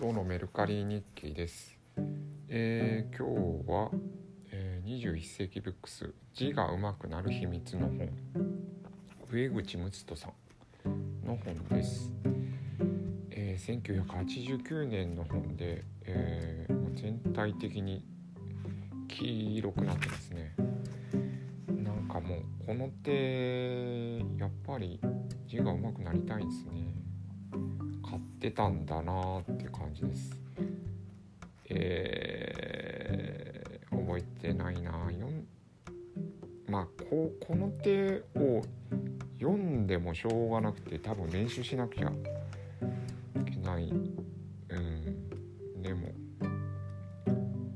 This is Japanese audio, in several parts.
今日のメルカリ日記です。えー今日は、えー21世紀ブックス字が上手くなる秘密の本上口睦人さんの本です。えー1989年の本で、えー全体的に黄色くなってますね。なんかもうこの手やっぱり字が上手くなりたいですね。ってたんだなって感じです。えー、覚えてないな。まあここの手を読んでもしょうがなくて多分練習しなきゃいけない。うん。でも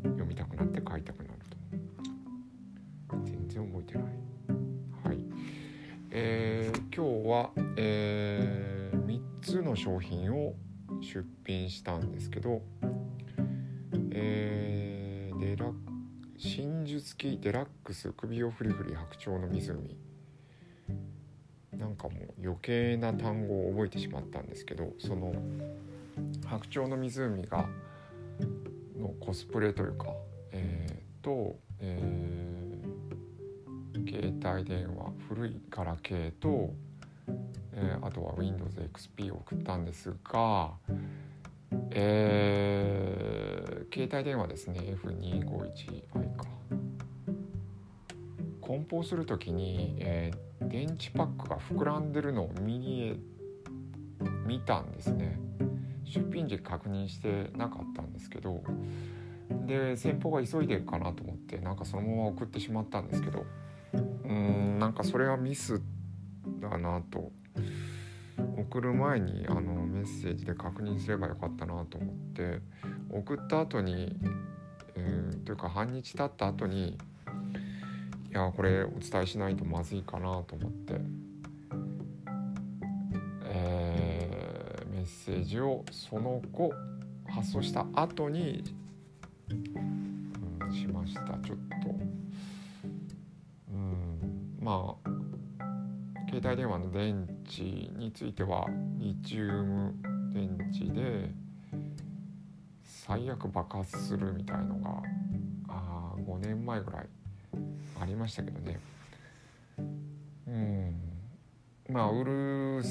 読みたくなって書いたくなると。全然覚えてない。はい。えー今日は、え3つの商品を出品したんですけど、えーデラ真珠付きデラックス首をフリフリ白鳥の湖。なんかもう余計な単語を覚えてしまったんですけどその白鳥の湖がのコスプレというか、えーと、えー携帯電話古いガラケーと、えーあとは Windows XP を送ったんですが、えー携帯電話ですね。F251i か。梱包する時に、えー電池パックが膨らんでるのを見に見たんですね。出品時確認してなかったんですけどで先方が急いでるかなと思ってなんかそのまま送ってしまったんですけどうーんなんかそれはミスだなと送る前にあのメッセージで確認すればよかったなと思って送った後に、えーというか半日経った後にいやこれお伝えしないとまずいかなと思って、えーメッセージをその後発送した後に、うん、しました。ちょっとうんまあ携帯電話の電池についてはリチウム電池で最悪爆発するみたいのがあ5年前ぐらいありましたけどね。うん。まあ売る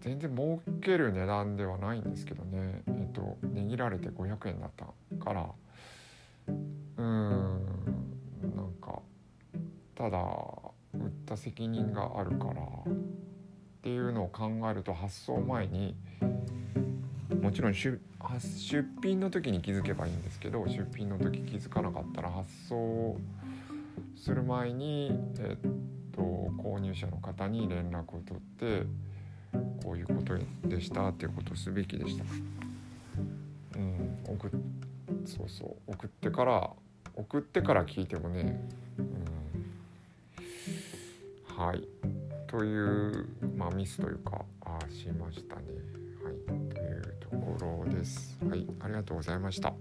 全然儲ける値段ではないんですけどね。えっと値切られて500円だったから。うん。なんかただ売った責任があるからっていうのを考えると発送前にもちろん。出出品の時に気づけばいいん。ですけど出品の時気づかなかったら発送する前に、えっと購入者の方に連絡を取ってこういうことでしたっていうことをすべきでした。うん、送っそうそう送ってから送ってから聞いてもね、うん、はいという、まあ、ミスというかあしましたね。はいというところです。はいありがとうございました。